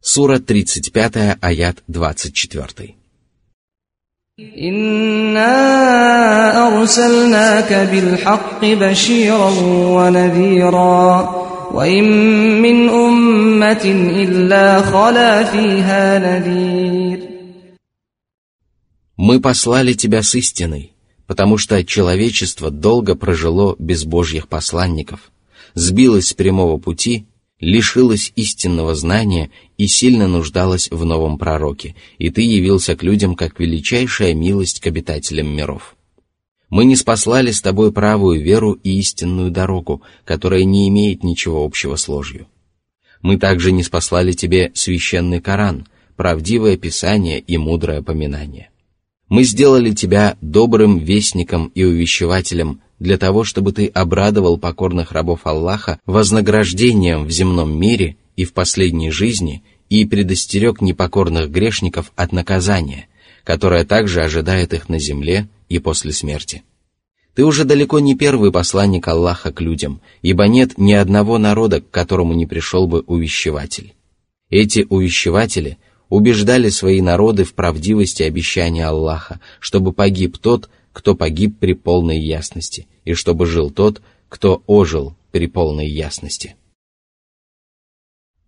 Сура 35, аят 24. إنا أرسلناك بالحق بشيرا ونذيرا وإن من أمة إلا خلا فيها نذير Мы послали тебя с истиной, потому что человечество долго прожило без божьих посланников, сбилось с прямого пути – лишилась истинного знания и сильно нуждалась в новом пророке, и ты явился к людям как величайшая милость к обитателям миров. Мы не спаслали с тобой правую веру и истинную дорогу, которая не имеет ничего общего с ложью. Мы также не спаслали тебе священный Коран, правдивое писание и мудрое поминание. Мы сделали тебя добрым вестником и увещевателем для того, чтобы ты обрадовал покорных рабов Аллаха вознаграждением в земном мире и в последней жизни и предостерег непокорных грешников от наказания, которое также ожидает их на земле и после смерти. Ты уже далеко не первый посланник Аллаха к людям, ибо нет ни одного народа, к которому не пришел бы увещеватель. Эти увещеватели убеждали свои народы в правдивости обещания Аллаха, чтобы погиб тот, кто погиб при полной ясности, и чтобы жил тот, кто ожил при полной ясности.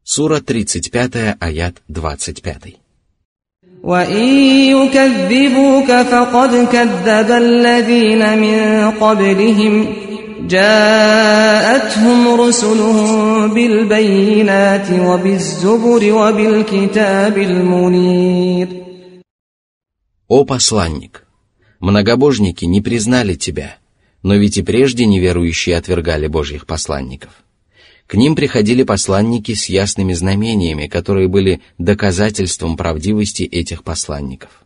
Сура 35, аят 25. وإن يكذبوك فقد كذب الذين من قبلهم جاءتهم رسلهم بالبينات وبالزبر وبالكتاب المنير О посланник! Многобожники не признали тебя, но ведь и прежде неверующие отвергали Божьих посланников. К ним приходили посланники с ясными знамениями, которые были доказательством правдивости этих посланников.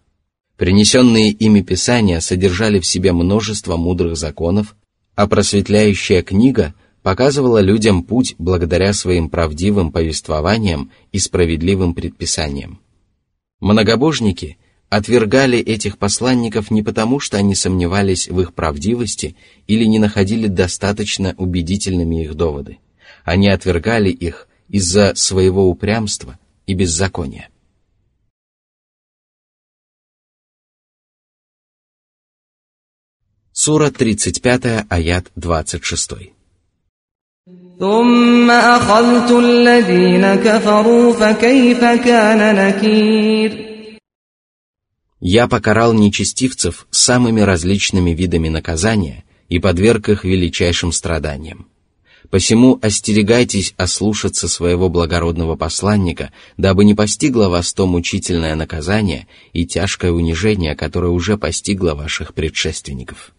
Принесенные ими писания содержали в себе множество мудрых законов, а просветляющая книга показывала людям путь благодаря своим правдивым повествованиям и справедливым предписаниям. Многобожники отвергали этих посланников не потому, что они сомневались в их правдивости или не находили достаточно убедительными их доводы. Они отвергали их из-за своего упрямства и беззакония. Сура 35, аят 26. ثم أخذت الذين كفروا فكيف كان نكير я покарал нечестивцев самыми различными видами наказания и подверг их величайшим страданиям. Посему остерегайтесь ослушаться своего благородного посланника, дабы не постигло вас то мучительное наказание и тяжкое унижение, которое уже постигло ваших предшественников.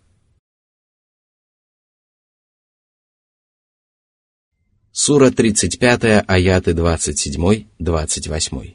Сура 35, аяты 27-28.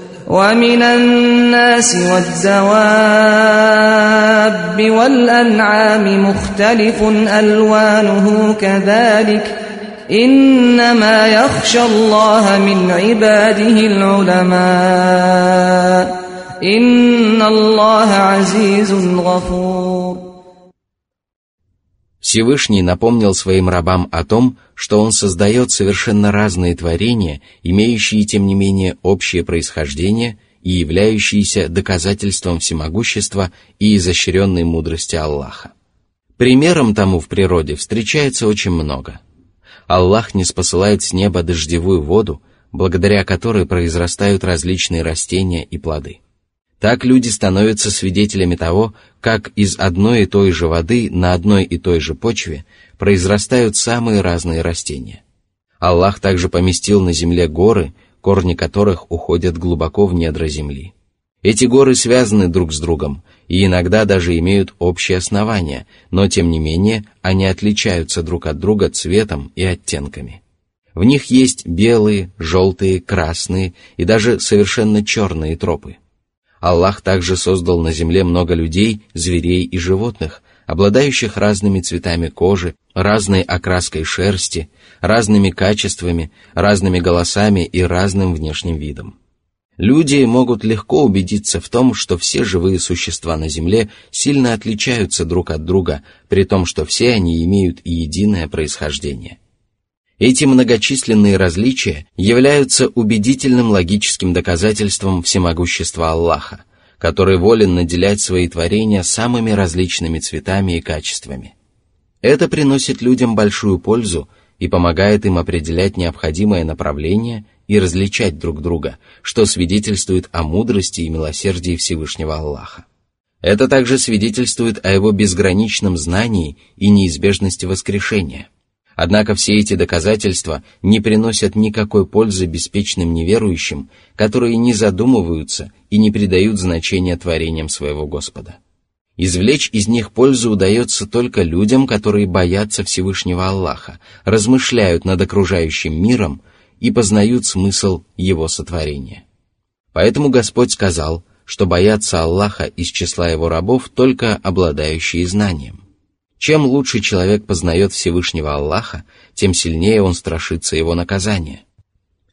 ومن الناس والدواب والأنعام مختلف ألوانه كذلك إنما يخشى الله من عباده العلماء إن الله عزيز غفور Всевышний напомнил своим рабам о том, что Он создает совершенно разные творения, имеющие, тем не менее, общее происхождение и являющиеся доказательством всемогущества и изощренной мудрости Аллаха. Примером тому в природе встречается очень много. Аллах не спосылает с неба дождевую воду, благодаря которой произрастают различные растения и плоды. Так люди становятся свидетелями того, как из одной и той же воды на одной и той же почве произрастают самые разные растения. Аллах также поместил на земле горы, корни которых уходят глубоко в недра земли. Эти горы связаны друг с другом и иногда даже имеют общее основание, но тем не менее они отличаются друг от друга цветом и оттенками. В них есть белые, желтые, красные и даже совершенно черные тропы. Аллах также создал на земле много людей, зверей и животных, обладающих разными цветами кожи, разной окраской шерсти, разными качествами, разными голосами и разным внешним видом. Люди могут легко убедиться в том, что все живые существа на Земле сильно отличаются друг от друга, при том, что все они имеют единое происхождение. Эти многочисленные различия являются убедительным логическим доказательством всемогущества Аллаха, который волен наделять свои творения самыми различными цветами и качествами. Это приносит людям большую пользу и помогает им определять необходимое направление и различать друг друга, что свидетельствует о мудрости и милосердии Всевышнего Аллаха. Это также свидетельствует о его безграничном знании и неизбежности воскрешения. Однако все эти доказательства не приносят никакой пользы беспечным неверующим, которые не задумываются и не придают значения творениям своего Господа. Извлечь из них пользу удается только людям, которые боятся Всевышнего Аллаха, размышляют над окружающим миром и познают смысл его сотворения. Поэтому Господь сказал, что боятся Аллаха из числа его рабов только обладающие знанием. Чем лучше человек познает Всевышнего Аллаха, тем сильнее он страшится его наказания.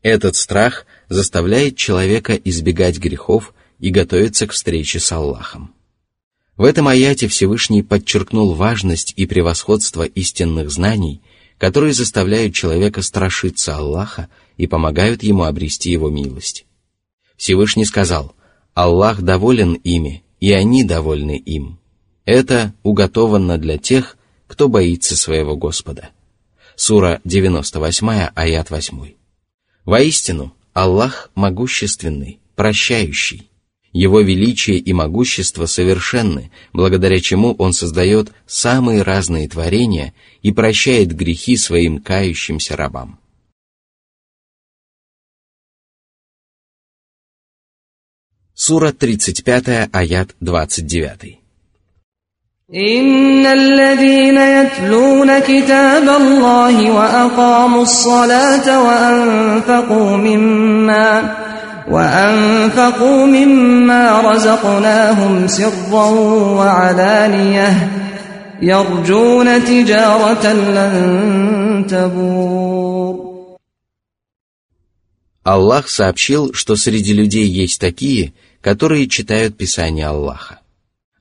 Этот страх заставляет человека избегать грехов и готовиться к встрече с Аллахом. В этом аяте Всевышний подчеркнул важность и превосходство истинных знаний, которые заставляют человека страшиться Аллаха и помогают ему обрести его милость. Всевышний сказал, «Аллах доволен ими, и они довольны им». Это уготовано для тех, кто боится своего Господа. Сура 98, аят 8. Воистину, Аллах могущественный, прощающий. Его величие и могущество совершенны, благодаря чему Он создает самые разные творения и прощает грехи своим кающимся рабам. Сура 35, аят 29. إن الذين يتلون كتاب الله وأقاموا الصلاة وأنفقوا مما وأنفقوا مما رزقناهم سرا وعلانية يرجون تجارة لن تبور Аллах сообщил, что среди людей есть такие, которые читают Писание Аллаха.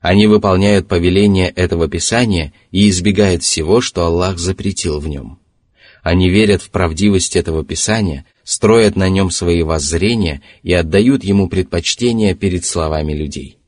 Они выполняют повеления этого Писания и избегают всего, что Аллах запретил в нем. Они верят в правдивость этого Писания, строят на нем свои воззрения и отдают ему предпочтение перед словами людей.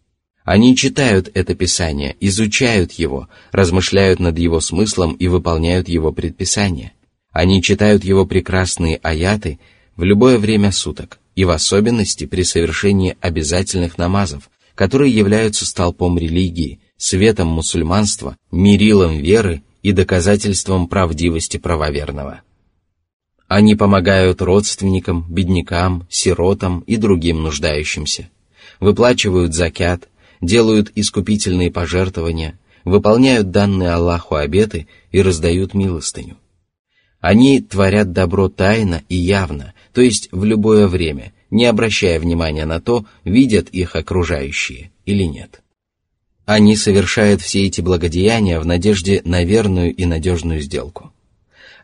Они читают это Писание, изучают его, размышляют над его смыслом и выполняют его предписания. Они читают его прекрасные аяты в любое время суток, и в особенности при совершении обязательных намазов, которые являются столпом религии, светом мусульманства, мерилом веры и доказательством правдивости правоверного. Они помогают родственникам, беднякам, сиротам и другим нуждающимся, выплачивают закят, делают искупительные пожертвования, выполняют данные Аллаху обеты и раздают милостыню. Они творят добро тайно и явно, то есть в любое время, не обращая внимания на то, видят их окружающие или нет. Они совершают все эти благодеяния в надежде на верную и надежную сделку.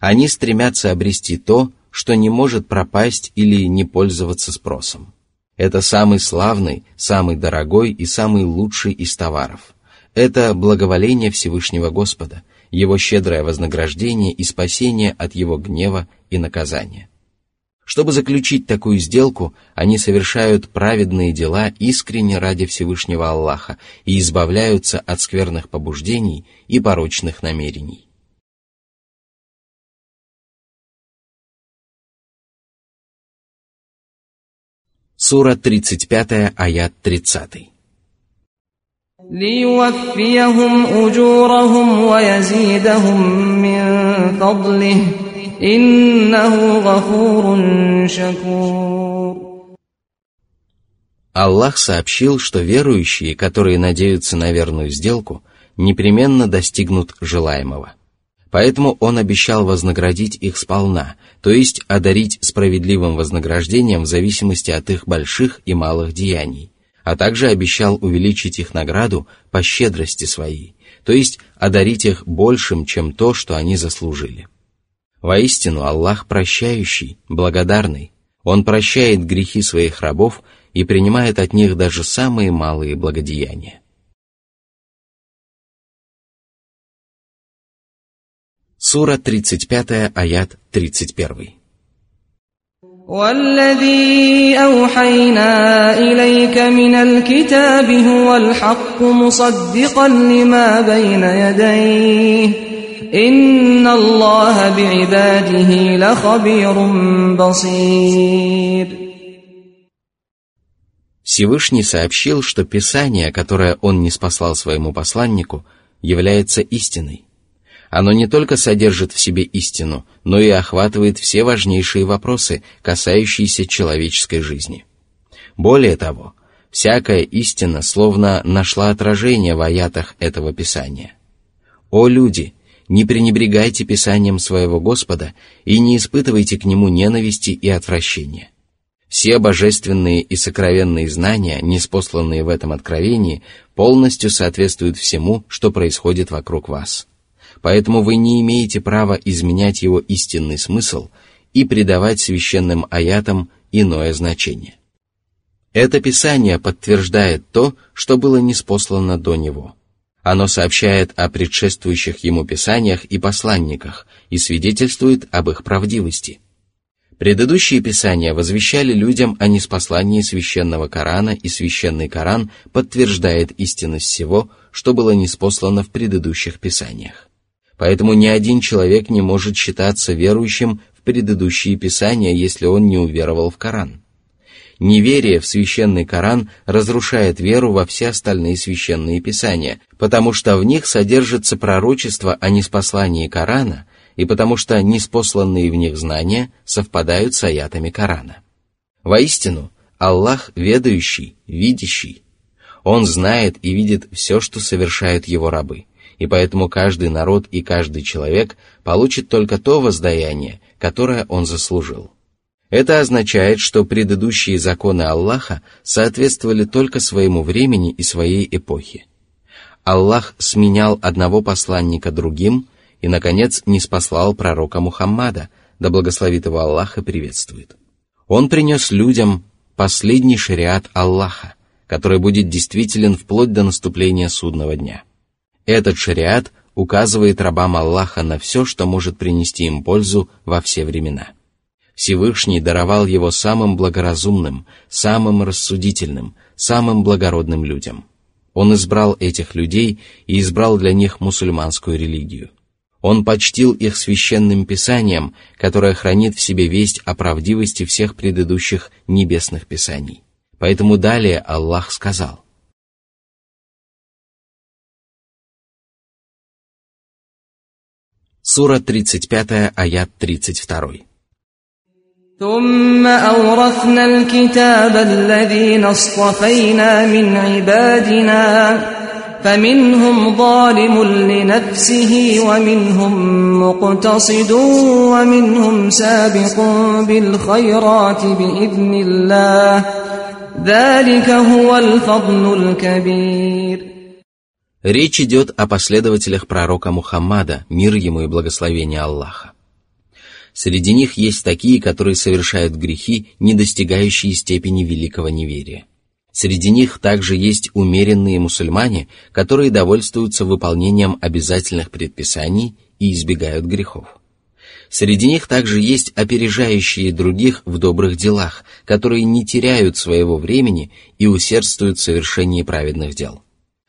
Они стремятся обрести то, что не может пропасть или не пользоваться спросом. Это самый славный, самый дорогой и самый лучший из товаров. Это благоволение Всевышнего Господа, Его щедрое вознаграждение и спасение от Его гнева и наказания. Чтобы заключить такую сделку, они совершают праведные дела искренне ради Всевышнего Аллаха и избавляются от скверных побуждений и порочных намерений. Сура 35, аят 30. ليوفيهم أجورهم ويزيدهم من فضله Иннаху гафурун шакур. Аллах сообщил, что верующие, которые надеются на верную сделку, непременно достигнут желаемого. Поэтому Он обещал вознаградить их сполна, то есть одарить справедливым вознаграждением в зависимости от их больших и малых деяний, а также обещал увеличить их награду по щедрости своей, то есть одарить их большим, чем то, что они заслужили. Воистину, Аллах прощающий, благодарный. Он прощает грехи своих рабов и принимает от них даже самые малые благодеяния. Сура 35, аят 31. والذي أوحينا إليك من الكتاب هو الحق مصدقا لما بين يديه إن الله بعباده لخبير بصير Всевышний сообщил, что Писание, которое он не спаслал своему посланнику, является истиной. Оно не только содержит в себе истину, но и охватывает все важнейшие вопросы, касающиеся человеческой жизни. Более того, всякая истина словно нашла отражение в аятах этого Писания. «О люди, не пренебрегайте Писанием своего Господа и не испытывайте к нему ненависти и отвращения. Все божественные и сокровенные знания, неспосланные в этом откровении, полностью соответствуют всему, что происходит вокруг вас поэтому вы не имеете права изменять его истинный смысл и придавать священным аятам иное значение. Это Писание подтверждает то, что было неспослано до него. Оно сообщает о предшествующих ему Писаниях и посланниках и свидетельствует об их правдивости. Предыдущие Писания возвещали людям о неспослании священного Корана, и священный Коран подтверждает истинность всего, что было неспослано в предыдущих Писаниях. Поэтому ни один человек не может считаться верующим в предыдущие писания, если он не уверовал в Коран. Неверие в священный Коран разрушает веру во все остальные священные писания, потому что в них содержится пророчество о неспослании Корана и потому что неспосланные в них знания совпадают с аятами Корана. Воистину, Аллах ведающий, видящий. Он знает и видит все, что совершают его рабы – и поэтому каждый народ и каждый человек получит только то воздаяние, которое он заслужил. Это означает, что предыдущие законы Аллаха соответствовали только своему времени и своей эпохе. Аллах сменял одного посланника другим и, наконец, не спаслал пророка Мухаммада, да благословит его Аллах и приветствует. Он принес людям последний шариат Аллаха, который будет действителен вплоть до наступления судного дня – этот шариат указывает рабам Аллаха на все, что может принести им пользу во все времена. Всевышний даровал его самым благоразумным, самым рассудительным, самым благородным людям. Он избрал этих людей и избрал для них мусульманскую религию. Он почтил их священным писанием, которое хранит в себе весть о правдивости всех предыдущих небесных писаний. Поэтому далее Аллах сказал, Сура 35, аят 32. ثم أورثنا الكتاب الذين اصطفينا من عبادنا فمنهم ظالم لنفسه ومنهم مقتصد ومنهم سابق بالخيرات بإذن الله ذلك هو الفضل الكبير Речь идет о последователях пророка Мухаммада, мир ему и благословение Аллаха. Среди них есть такие, которые совершают грехи, не достигающие степени великого неверия. Среди них также есть умеренные мусульмане, которые довольствуются выполнением обязательных предписаний и избегают грехов. Среди них также есть опережающие других в добрых делах, которые не теряют своего времени и усердствуют в совершении праведных дел.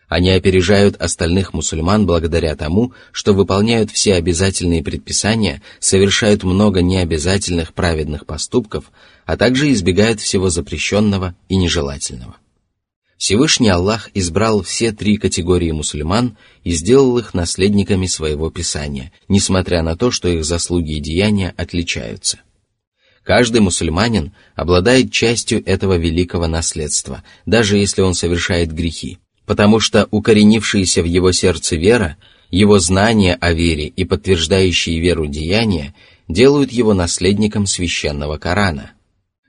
Они опережают остальных мусульман благодаря тому, что выполняют все обязательные предписания, совершают много необязательных праведных поступков, а также избегают всего запрещенного и нежелательного. Всевышний Аллах избрал все три категории мусульман и сделал их наследниками своего Писания, несмотря на то, что их заслуги и деяния отличаются. Каждый мусульманин обладает частью этого великого наследства, даже если он совершает грехи, потому что укоренившаяся в его сердце вера, его знания о вере и подтверждающие веру деяния делают его наследником священного Корана.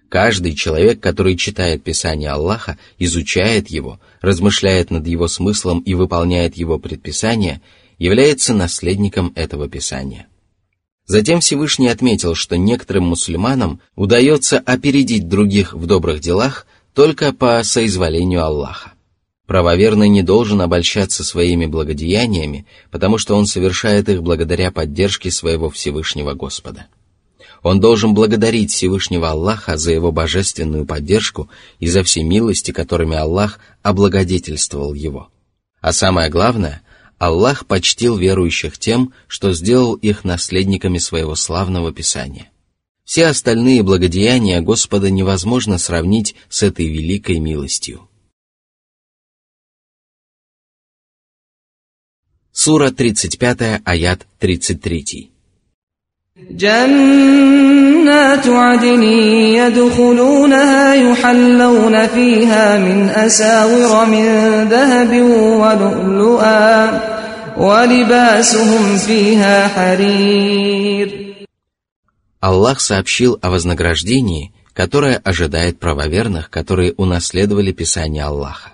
Каждый человек, который читает Писание Аллаха, изучает его, размышляет над его смыслом и выполняет его предписания, является наследником этого Писания. Затем Всевышний отметил, что некоторым мусульманам удается опередить других в добрых делах только по соизволению Аллаха. Правоверный не должен обольщаться своими благодеяниями, потому что он совершает их благодаря поддержке своего Всевышнего Господа. Он должен благодарить Всевышнего Аллаха за его божественную поддержку и за все милости, которыми Аллах облагодетельствовал его. А самое главное, Аллах почтил верующих тем, что сделал их наследниками своего славного Писания. Все остальные благодеяния Господа невозможно сравнить с этой великой милостью. Сура 35, аят 33. جنات عدن يدخلونها يحلون فيها من أساور من ذهب ولؤلؤا ولباسهم فيها حرير Аллах сообщил о вознаграждении, которое ожидает правоверных, которые унаследовали Писание Аллаха.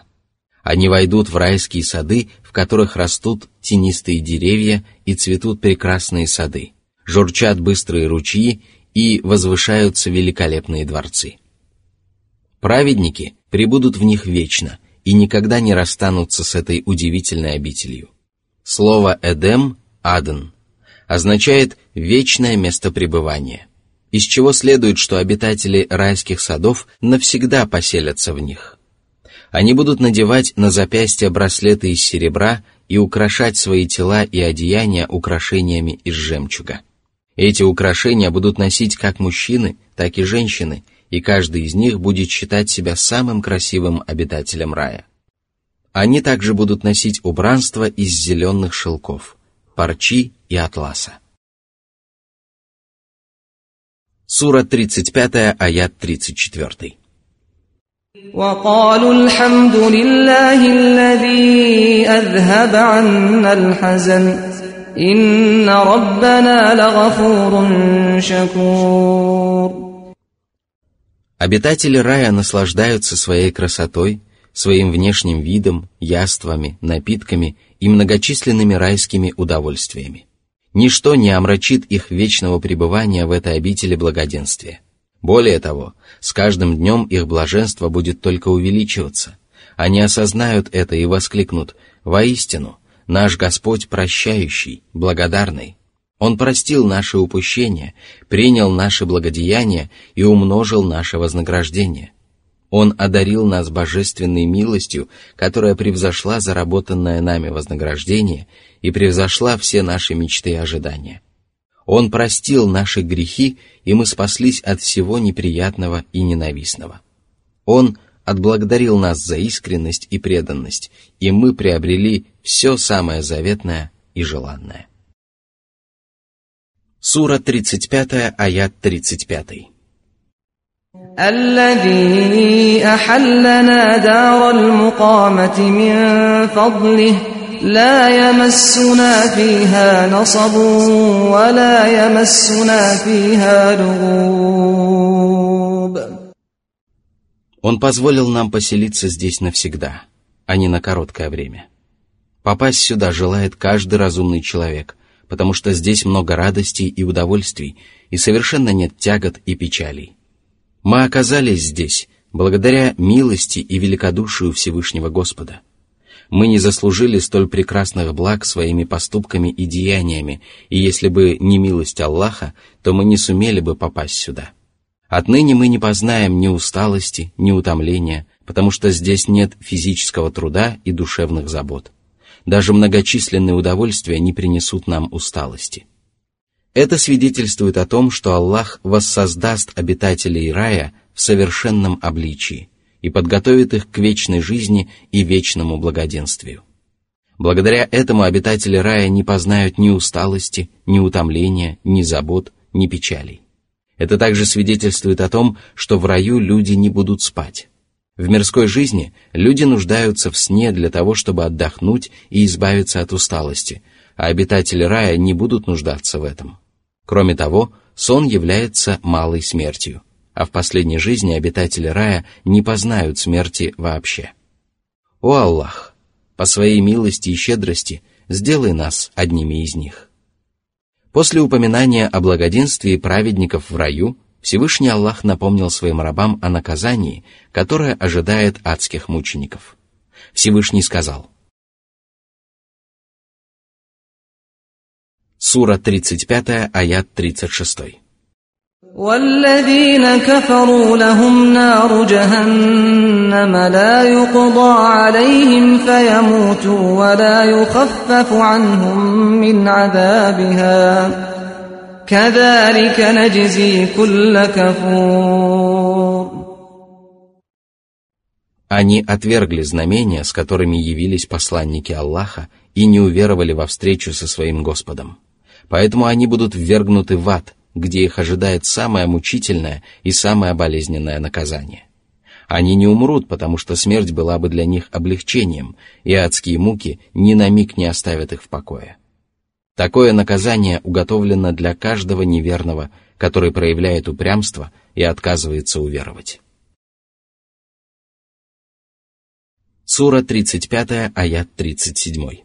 Они войдут в райские сады, в которых растут тенистые деревья и цветут прекрасные сады журчат быстрые ручьи и возвышаются великолепные дворцы. Праведники прибудут в них вечно и никогда не расстанутся с этой удивительной обителью. Слово «эдем» — «аден» означает «вечное место пребывания», из чего следует, что обитатели райских садов навсегда поселятся в них. Они будут надевать на запястья браслеты из серебра и украшать свои тела и одеяния украшениями из жемчуга. Эти украшения будут носить как мужчины, так и женщины, и каждый из них будет считать себя самым красивым обитателем рая. Они также будут носить убранство из зеленых шелков, парчи и атласа. Сура 35, аят 34. وقالوا الحمد لله الذي أذهب عنا الحزن Инна раббана лагафурун шакур. Обитатели рая наслаждаются своей красотой, своим внешним видом, яствами, напитками и многочисленными райскими удовольствиями. Ничто не омрачит их вечного пребывания в этой обители благоденствия. Более того, с каждым днем их блаженство будет только увеличиваться. Они осознают это и воскликнут «Воистину, наш Господь прощающий, благодарный. Он простил наши упущения, принял наши благодеяния и умножил наше вознаграждение. Он одарил нас божественной милостью, которая превзошла заработанное нами вознаграждение и превзошла все наши мечты и ожидания. Он простил наши грехи, и мы спаслись от всего неприятного и ненавистного. Он отблагодарил нас за искренность и преданность, и мы приобрели все самое заветное и желанное. Сура 35, аят 35. الذي أحلنا دار المقامة من فضله لا يمسنا فيها نصب ولا يمسنا فيها لغوب Он позволил нам поселиться здесь навсегда, а не на короткое время. Попасть сюда желает каждый разумный человек, потому что здесь много радостей и удовольствий, и совершенно нет тягот и печалей. Мы оказались здесь благодаря милости и великодушию Всевышнего Господа. мы не заслужили столь прекрасных благ своими поступками и деяниями, и если бы не милость Аллаха, то мы не сумели бы попасть сюда. Отныне мы не познаем ни усталости, ни утомления, потому что здесь нет физического труда и душевных забот. Даже многочисленные удовольствия не принесут нам усталости. Это свидетельствует о том, что Аллах воссоздаст обитателей рая в совершенном обличии и подготовит их к вечной жизни и вечному благоденствию. Благодаря этому обитатели рая не познают ни усталости, ни утомления, ни забот, ни печалей. Это также свидетельствует о том, что в раю люди не будут спать. В мирской жизни люди нуждаются в сне для того, чтобы отдохнуть и избавиться от усталости, а обитатели рая не будут нуждаться в этом. Кроме того, сон является малой смертью, а в последней жизни обитатели рая не познают смерти вообще. О Аллах, по своей милости и щедрости сделай нас одними из них. После упоминания о благоденствии праведников в раю, Всевышний Аллах напомнил своим рабам о наказании, которое ожидает адских мучеников. Всевышний сказал, Сура 35, аят 36. والذين كفروا لهم نار جهنم لا يقضى عليهم فيموتوا ولا يخفف عنهم من عذابها كذلك نجزي كل كفور Они отвергли знамения, с которыми явились посланники Аллаха, и не уверовали во встречу со своим Господом. Поэтому они будут ввергнуты в ад – где их ожидает самое мучительное и самое болезненное наказание. Они не умрут, потому что смерть была бы для них облегчением, и адские муки ни на миг не оставят их в покое. Такое наказание уготовлено для каждого неверного, который проявляет упрямство и отказывается уверовать. Сура 35, аят 37.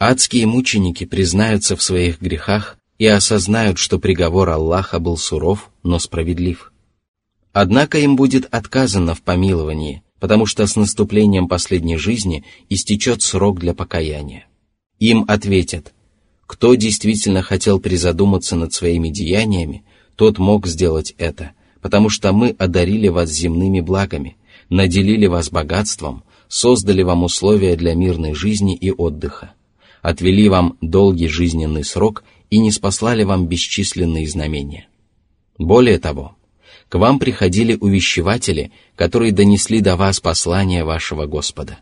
Адские мученики признаются в своих грехах и осознают, что приговор Аллаха был суров, но справедлив. Однако им будет отказано в помиловании, потому что с наступлением последней жизни истечет срок для покаяния. Им ответят, кто действительно хотел призадуматься над своими деяниями, тот мог сделать это, потому что мы одарили вас земными благами, наделили вас богатством, создали вам условия для мирной жизни и отдыха отвели вам долгий жизненный срок и не спаслали вам бесчисленные знамения. Более того, к вам приходили увещеватели, которые донесли до вас послание вашего Господа.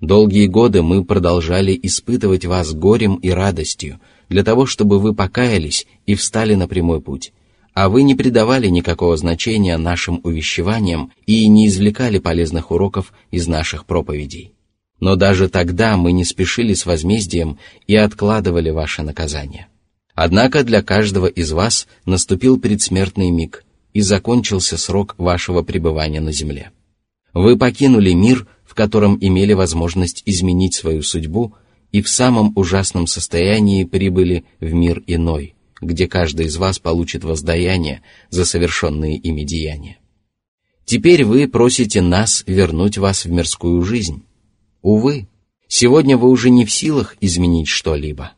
Долгие годы мы продолжали испытывать вас горем и радостью, для того, чтобы вы покаялись и встали на прямой путь, а вы не придавали никакого значения нашим увещеваниям и не извлекали полезных уроков из наших проповедей. Но даже тогда мы не спешили с возмездием и откладывали ваше наказание. Однако для каждого из вас наступил предсмертный миг, и закончился срок вашего пребывания на земле. Вы покинули мир, в котором имели возможность изменить свою судьбу, и в самом ужасном состоянии прибыли в мир иной, где каждый из вас получит воздаяние за совершенные ими деяния. Теперь вы просите нас вернуть вас в мирскую жизнь, Увы, сегодня вы уже не в силах изменить что-либо.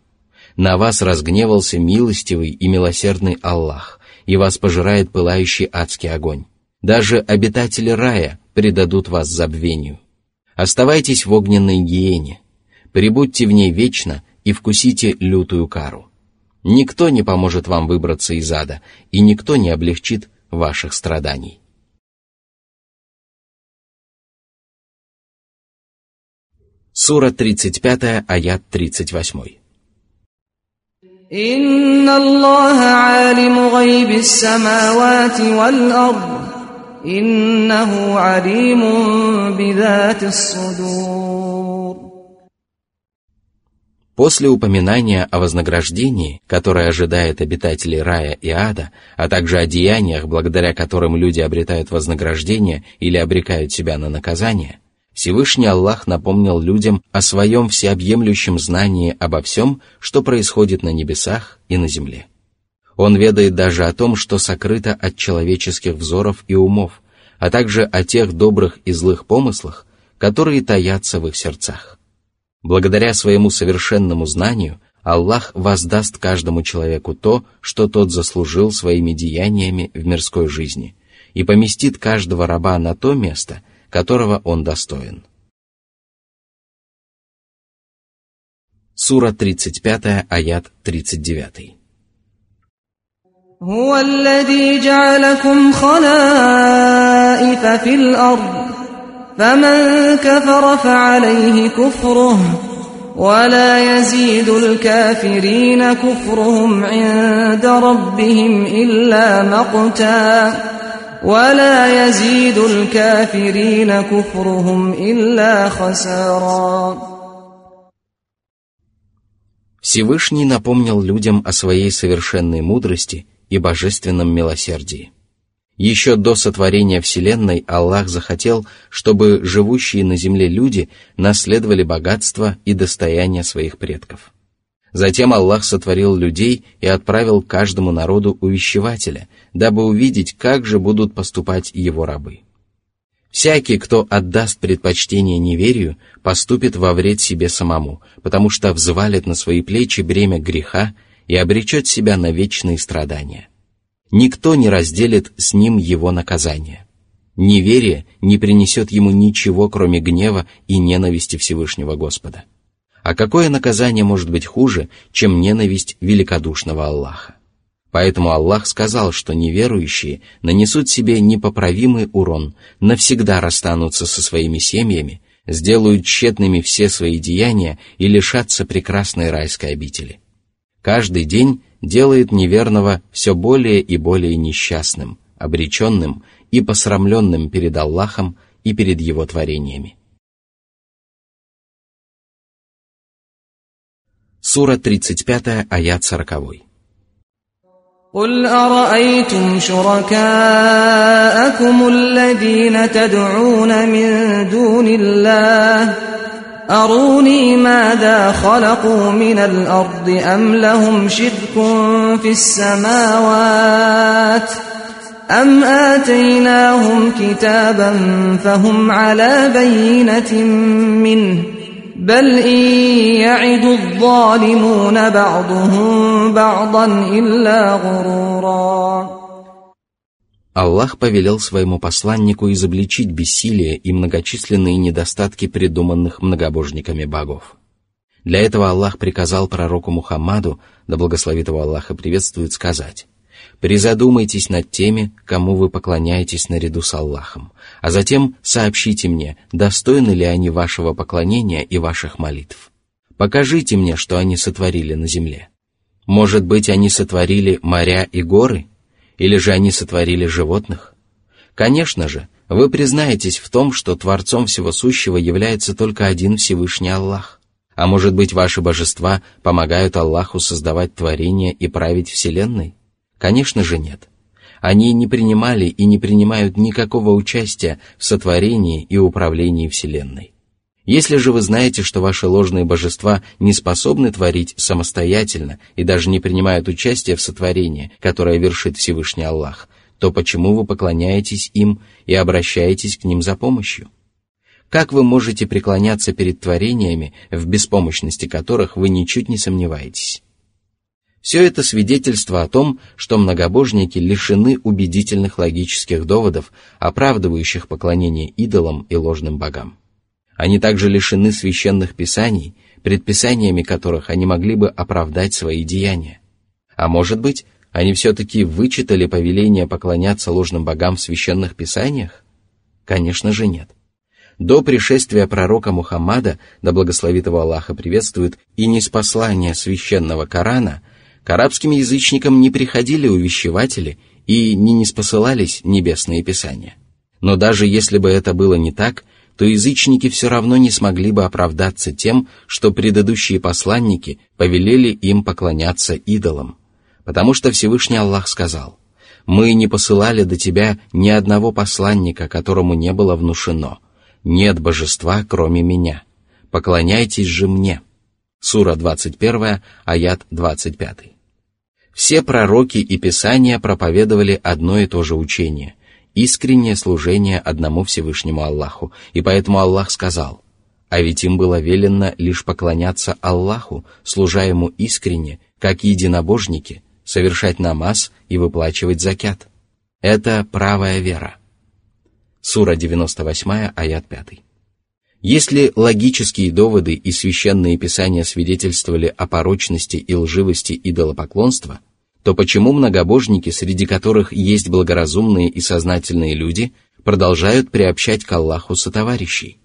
На вас разгневался милостивый и милосердный Аллах, и вас пожирает пылающий адский огонь. Даже обитатели рая предадут вас забвению. Оставайтесь в огненной гиене, прибудьте в ней вечно и вкусите лютую кару. Никто не поможет вам выбраться из ада, и никто не облегчит ваших страданий. Сура 35, аят 38. إن الله عالم غيب السماوات والأرض إنه عليم بذات الصدور После упоминания о вознаграждении, которое ожидает обитателей рая и ада, а также о деяниях, благодаря которым люди обретают вознаграждение или обрекают себя на наказание, Всевышний Аллах напомнил людям о своем всеобъемлющем знании обо всем, что происходит на небесах и на земле. Он ведает даже о том, что сокрыто от человеческих взоров и умов, а также о тех добрых и злых помыслах, которые таятся в их сердцах. Благодаря своему совершенному знанию Аллах воздаст каждому человеку то, что тот заслужил своими деяниями в мирской жизни, и поместит каждого раба на то место – которого он достоин. Сура 35, аят 39. هو الذي جعلكم خلائف في الأرض فمن كفر فعليه كفره ولا يزيد الكافرين كفرهم عند ربهم إلا مقتا ولا يزيد الكافرين كفرهم إلا خسارا Всевышний напомнил людям о своей совершенной мудрости и божественном милосердии. Еще до сотворения Вселенной Аллах захотел, чтобы живущие на земле люди наследовали богатство и достояние своих предков. Затем Аллах сотворил людей и отправил каждому народу увещевателя, дабы увидеть, как же будут поступать его рабы. Всякий, кто отдаст предпочтение неверию, поступит во вред себе самому, потому что взвалит на свои плечи бремя греха и обречет себя на вечные страдания никто не разделит с ним его наказание. Неверие не принесет ему ничего, кроме гнева и ненависти Всевышнего Господа. А какое наказание может быть хуже, чем ненависть великодушного Аллаха? Поэтому Аллах сказал, что неверующие нанесут себе непоправимый урон, навсегда расстанутся со своими семьями, сделают тщетными все свои деяния и лишатся прекрасной райской обители. Каждый день делает неверного все более и более несчастным, обреченным и посрамленным перед Аллахом и перед Его творениями. Сура 35, аят 40. قل أرأيتم شركاءكم الذين تدعون من دون الله أروني ماذا خلقوا من الأرض أم لهم شرك في السماوات أم آتيناهم كتابا فهم على بينة منه بل إن يعد الظالمون بعضهم بعضا إلا غرورا Аллах повелел своему посланнику изобличить бессилие и многочисленные недостатки придуманных многобожниками богов. Для этого Аллах приказал пророку Мухаммаду, да благословит его Аллах и приветствует, сказать «Призадумайтесь над теми, кому вы поклоняетесь наряду с Аллахом, а затем сообщите мне, достойны ли они вашего поклонения и ваших молитв. Покажите мне, что они сотворили на земле. Может быть, они сотворили моря и горы?» Или же они сотворили животных? Конечно же, вы признаетесь в том, что Творцом Всего Сущего является только один Всевышний Аллах. А может быть, ваши божества помогают Аллаху создавать творения и править Вселенной? Конечно же нет. Они не принимали и не принимают никакого участия в сотворении и управлении Вселенной. Если же вы знаете, что ваши ложные божества не способны творить самостоятельно и даже не принимают участия в сотворении, которое вершит Всевышний Аллах, то почему вы поклоняетесь им и обращаетесь к ним за помощью? Как вы можете преклоняться перед творениями, в беспомощности которых вы ничуть не сомневаетесь? Все это свидетельство о том, что многобожники лишены убедительных логических доводов, оправдывающих поклонение идолам и ложным богам. Они также лишены священных писаний, предписаниями которых они могли бы оправдать свои деяния. А может быть, они все-таки вычитали повеление поклоняться ложным богам в священных писаниях? Конечно же нет. До пришествия пророка Мухаммада, да благословит его Аллаха приветствует, и неспослания священного Корана, к арабским язычникам не приходили увещеватели и не неспосылались небесные писания. Но даже если бы это было не так, то язычники все равно не смогли бы оправдаться тем, что предыдущие посланники повелели им поклоняться идолам. Потому что Всевышний Аллах сказал, «Мы не посылали до тебя ни одного посланника, которому не было внушено. Нет божества, кроме меня. Поклоняйтесь же мне». Сура 21, аят 25. Все пророки и писания проповедовали одно и то же учение – искреннее служение одному Всевышнему Аллаху, и поэтому Аллах сказал, а ведь им было велено лишь поклоняться Аллаху, служа Ему искренне, как единобожники, совершать намаз и выплачивать закят. Это правая вера. Сура 98, аят 5. Если логические доводы и священные писания свидетельствовали о порочности и лживости идолопоклонства – то почему многобожники, среди которых есть благоразумные и сознательные люди, продолжают приобщать к Аллаху сотоварищей?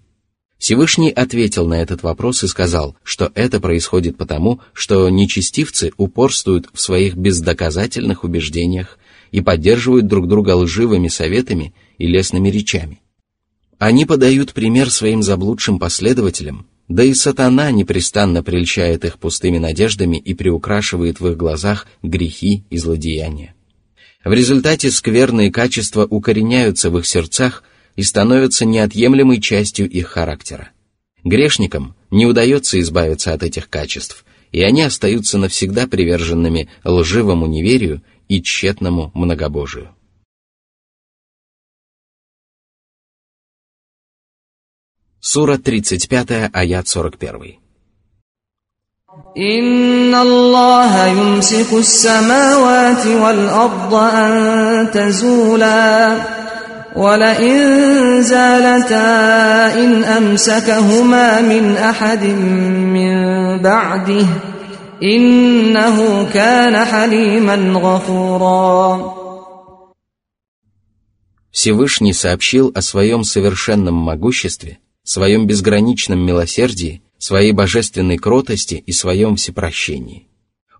Всевышний ответил на этот вопрос и сказал, что это происходит потому, что нечестивцы упорствуют в своих бездоказательных убеждениях и поддерживают друг друга лживыми советами и лесными речами. Они подают пример своим заблудшим последователям, да и сатана непрестанно прельщает их пустыми надеждами и приукрашивает в их глазах грехи и злодеяния. В результате скверные качества укореняются в их сердцах и становятся неотъемлемой частью их характера. Грешникам не удается избавиться от этих качеств, и они остаются навсегда приверженными лживому неверию и тщетному многобожию. Сура 35, аят 41. إن الله يمسك السماوات والأرض أن تزولا ولئن زالتا إن أمسكهما من أحد من بعده إنه كان حليما غفورا Всевышний сообщил о своем совершенном могуществе – своем безграничном милосердии, своей божественной кротости и своем всепрощении.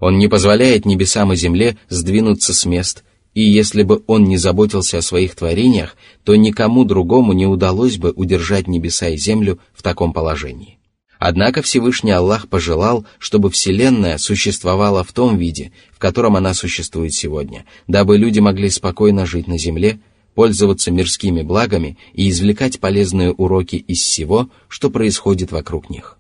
Он не позволяет небесам и земле сдвинуться с мест, и если бы он не заботился о своих творениях, то никому другому не удалось бы удержать небеса и землю в таком положении. Однако Всевышний Аллах пожелал, чтобы Вселенная существовала в том виде, в котором она существует сегодня, дабы люди могли спокойно жить на земле, пользоваться мирскими благами и извлекать полезные уроки из всего, что происходит вокруг них.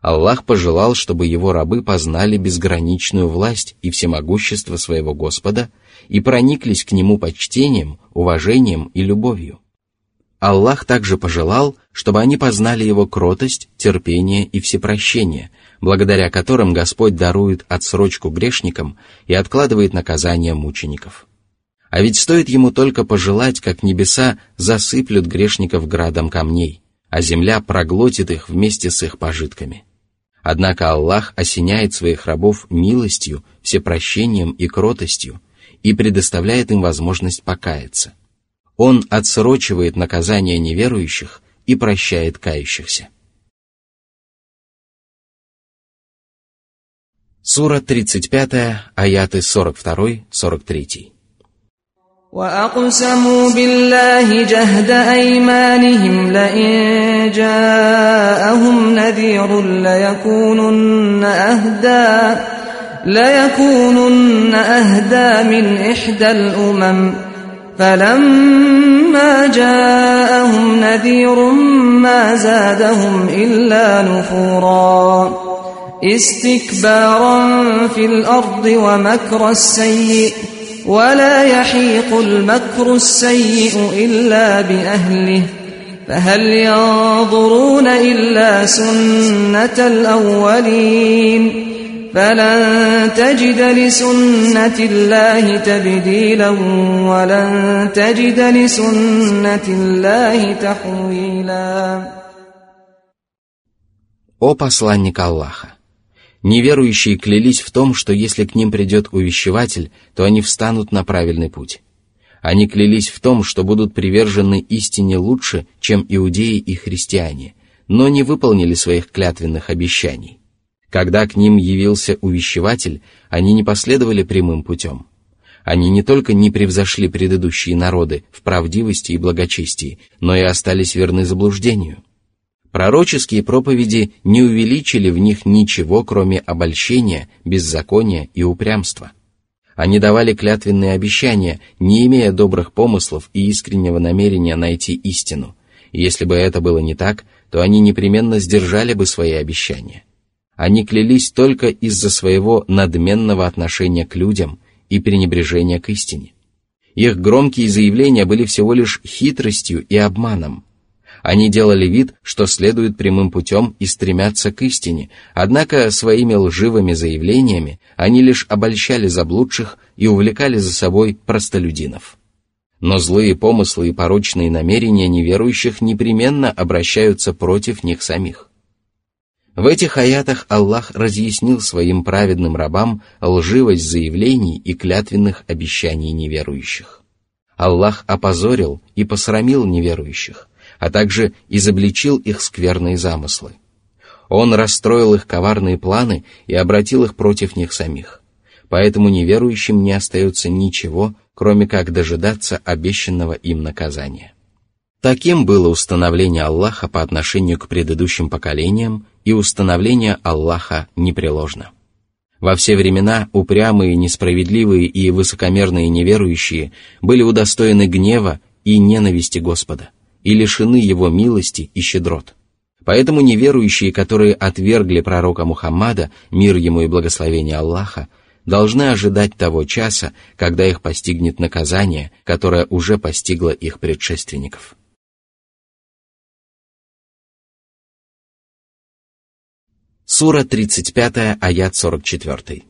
Аллах пожелал, чтобы его рабы познали безграничную власть и всемогущество своего Господа и прониклись к нему почтением, уважением и любовью. Аллах также пожелал, чтобы они познали его кротость, терпение и всепрощение, благодаря которым Господь дарует отсрочку грешникам и откладывает наказание мучеников. А ведь стоит ему только пожелать, как небеса засыплют грешников градом камней, а земля проглотит их вместе с их пожитками. Однако Аллах осеняет своих рабов милостью, всепрощением и кротостью и предоставляет им возможность покаяться. Он отсрочивает наказание неверующих и прощает кающихся. Сура 35, аяты 42-43. وأقسموا بالله جهد أيمانهم لئن جاءهم نذير ليكونن أهدى ليكونن أهدى من إحدى الأمم. فلما جاءهم نذير ما زادهم إلا نفورا. استكبارا في الأرض ومكر السيئ ولا يحيق المكر السيء إلا بأهله فهل ينظرون إلا سنة الأولين فلن تجد لسنة الله تبديلا ولن تجد لسنة الله تحويلا О посланник Аллаха! Неверующие клялись в том, что если к ним придет увещеватель, то они встанут на правильный путь. Они клялись в том, что будут привержены истине лучше, чем иудеи и христиане, но не выполнили своих клятвенных обещаний. Когда к ним явился увещеватель, они не последовали прямым путем. Они не только не превзошли предыдущие народы в правдивости и благочестии, но и остались верны заблуждению – Пророческие проповеди не увеличили в них ничего, кроме обольщения, беззакония и упрямства. Они давали клятвенные обещания, не имея добрых помыслов и искреннего намерения найти истину. И если бы это было не так, то они непременно сдержали бы свои обещания. Они клялись только из-за своего надменного отношения к людям и пренебрежения к истине. Их громкие заявления были всего лишь хитростью и обманом – они делали вид, что следуют прямым путем и стремятся к истине, однако своими лживыми заявлениями они лишь обольщали заблудших и увлекали за собой простолюдинов. Но злые помыслы и порочные намерения неверующих непременно обращаются против них самих. В этих аятах Аллах разъяснил своим праведным рабам лживость заявлений и клятвенных обещаний неверующих. Аллах опозорил и посрамил неверующих, а также изобличил их скверные замыслы. Он расстроил их коварные планы и обратил их против них самих. Поэтому неверующим не остается ничего, кроме как дожидаться обещанного им наказания. Таким было установление Аллаха по отношению к предыдущим поколениям, и установление Аллаха непреложно. Во все времена упрямые, несправедливые и высокомерные неверующие были удостоены гнева и ненависти Господа и лишены Его милости и щедрот. Поэтому неверующие, которые отвергли пророка Мухаммада, мир ему и благословение Аллаха, должны ожидать того часа, когда их постигнет наказание, которое уже постигло их предшественников. Сура 35, аят 44.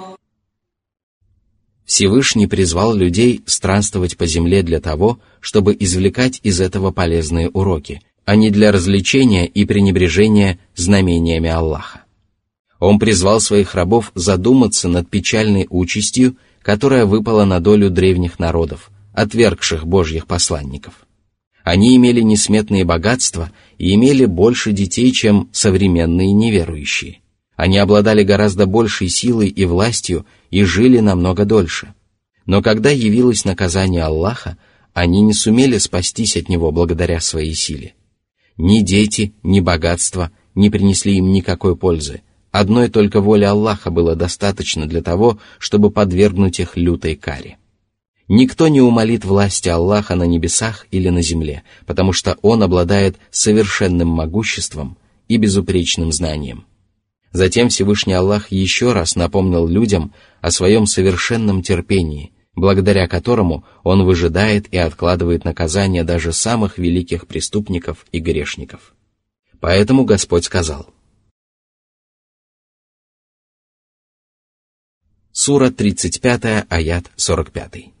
Всевышний призвал людей странствовать по земле для того, чтобы извлекать из этого полезные уроки, а не для развлечения и пренебрежения знамениями Аллаха. Он призвал своих рабов задуматься над печальной участью, которая выпала на долю древних народов, отвергших Божьих посланников. Они имели несметные богатства и имели больше детей, чем современные неверующие. Они обладали гораздо большей силой и властью и жили намного дольше. Но когда явилось наказание Аллаха, они не сумели спастись от него благодаря своей силе. Ни дети, ни богатство не принесли им никакой пользы. Одной только воли Аллаха было достаточно для того, чтобы подвергнуть их лютой каре. Никто не умолит власти Аллаха на небесах или на земле, потому что Он обладает совершенным могуществом и безупречным знанием. Затем Всевышний Аллах еще раз напомнил людям о своем совершенном терпении, благодаря которому Он выжидает и откладывает наказание даже самых великих преступников и грешников. Поэтому Господь сказал. Сура 35, аят 45.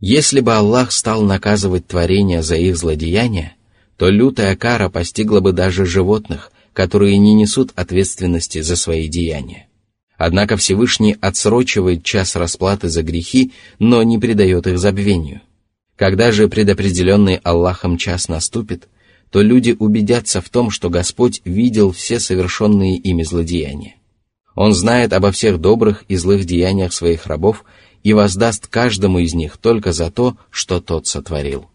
Если бы Аллах стал наказывать творения за их злодеяния, то лютая кара постигла бы даже животных, которые не несут ответственности за свои деяния. Однако Всевышний отсрочивает час расплаты за грехи, но не придает их забвению. Когда же предопределенный Аллахом час наступит, то люди убедятся в том, что Господь видел все совершенные ими злодеяния. Он знает обо всех добрых и злых деяниях своих рабов и воздаст каждому из них только за то, что тот сотворил.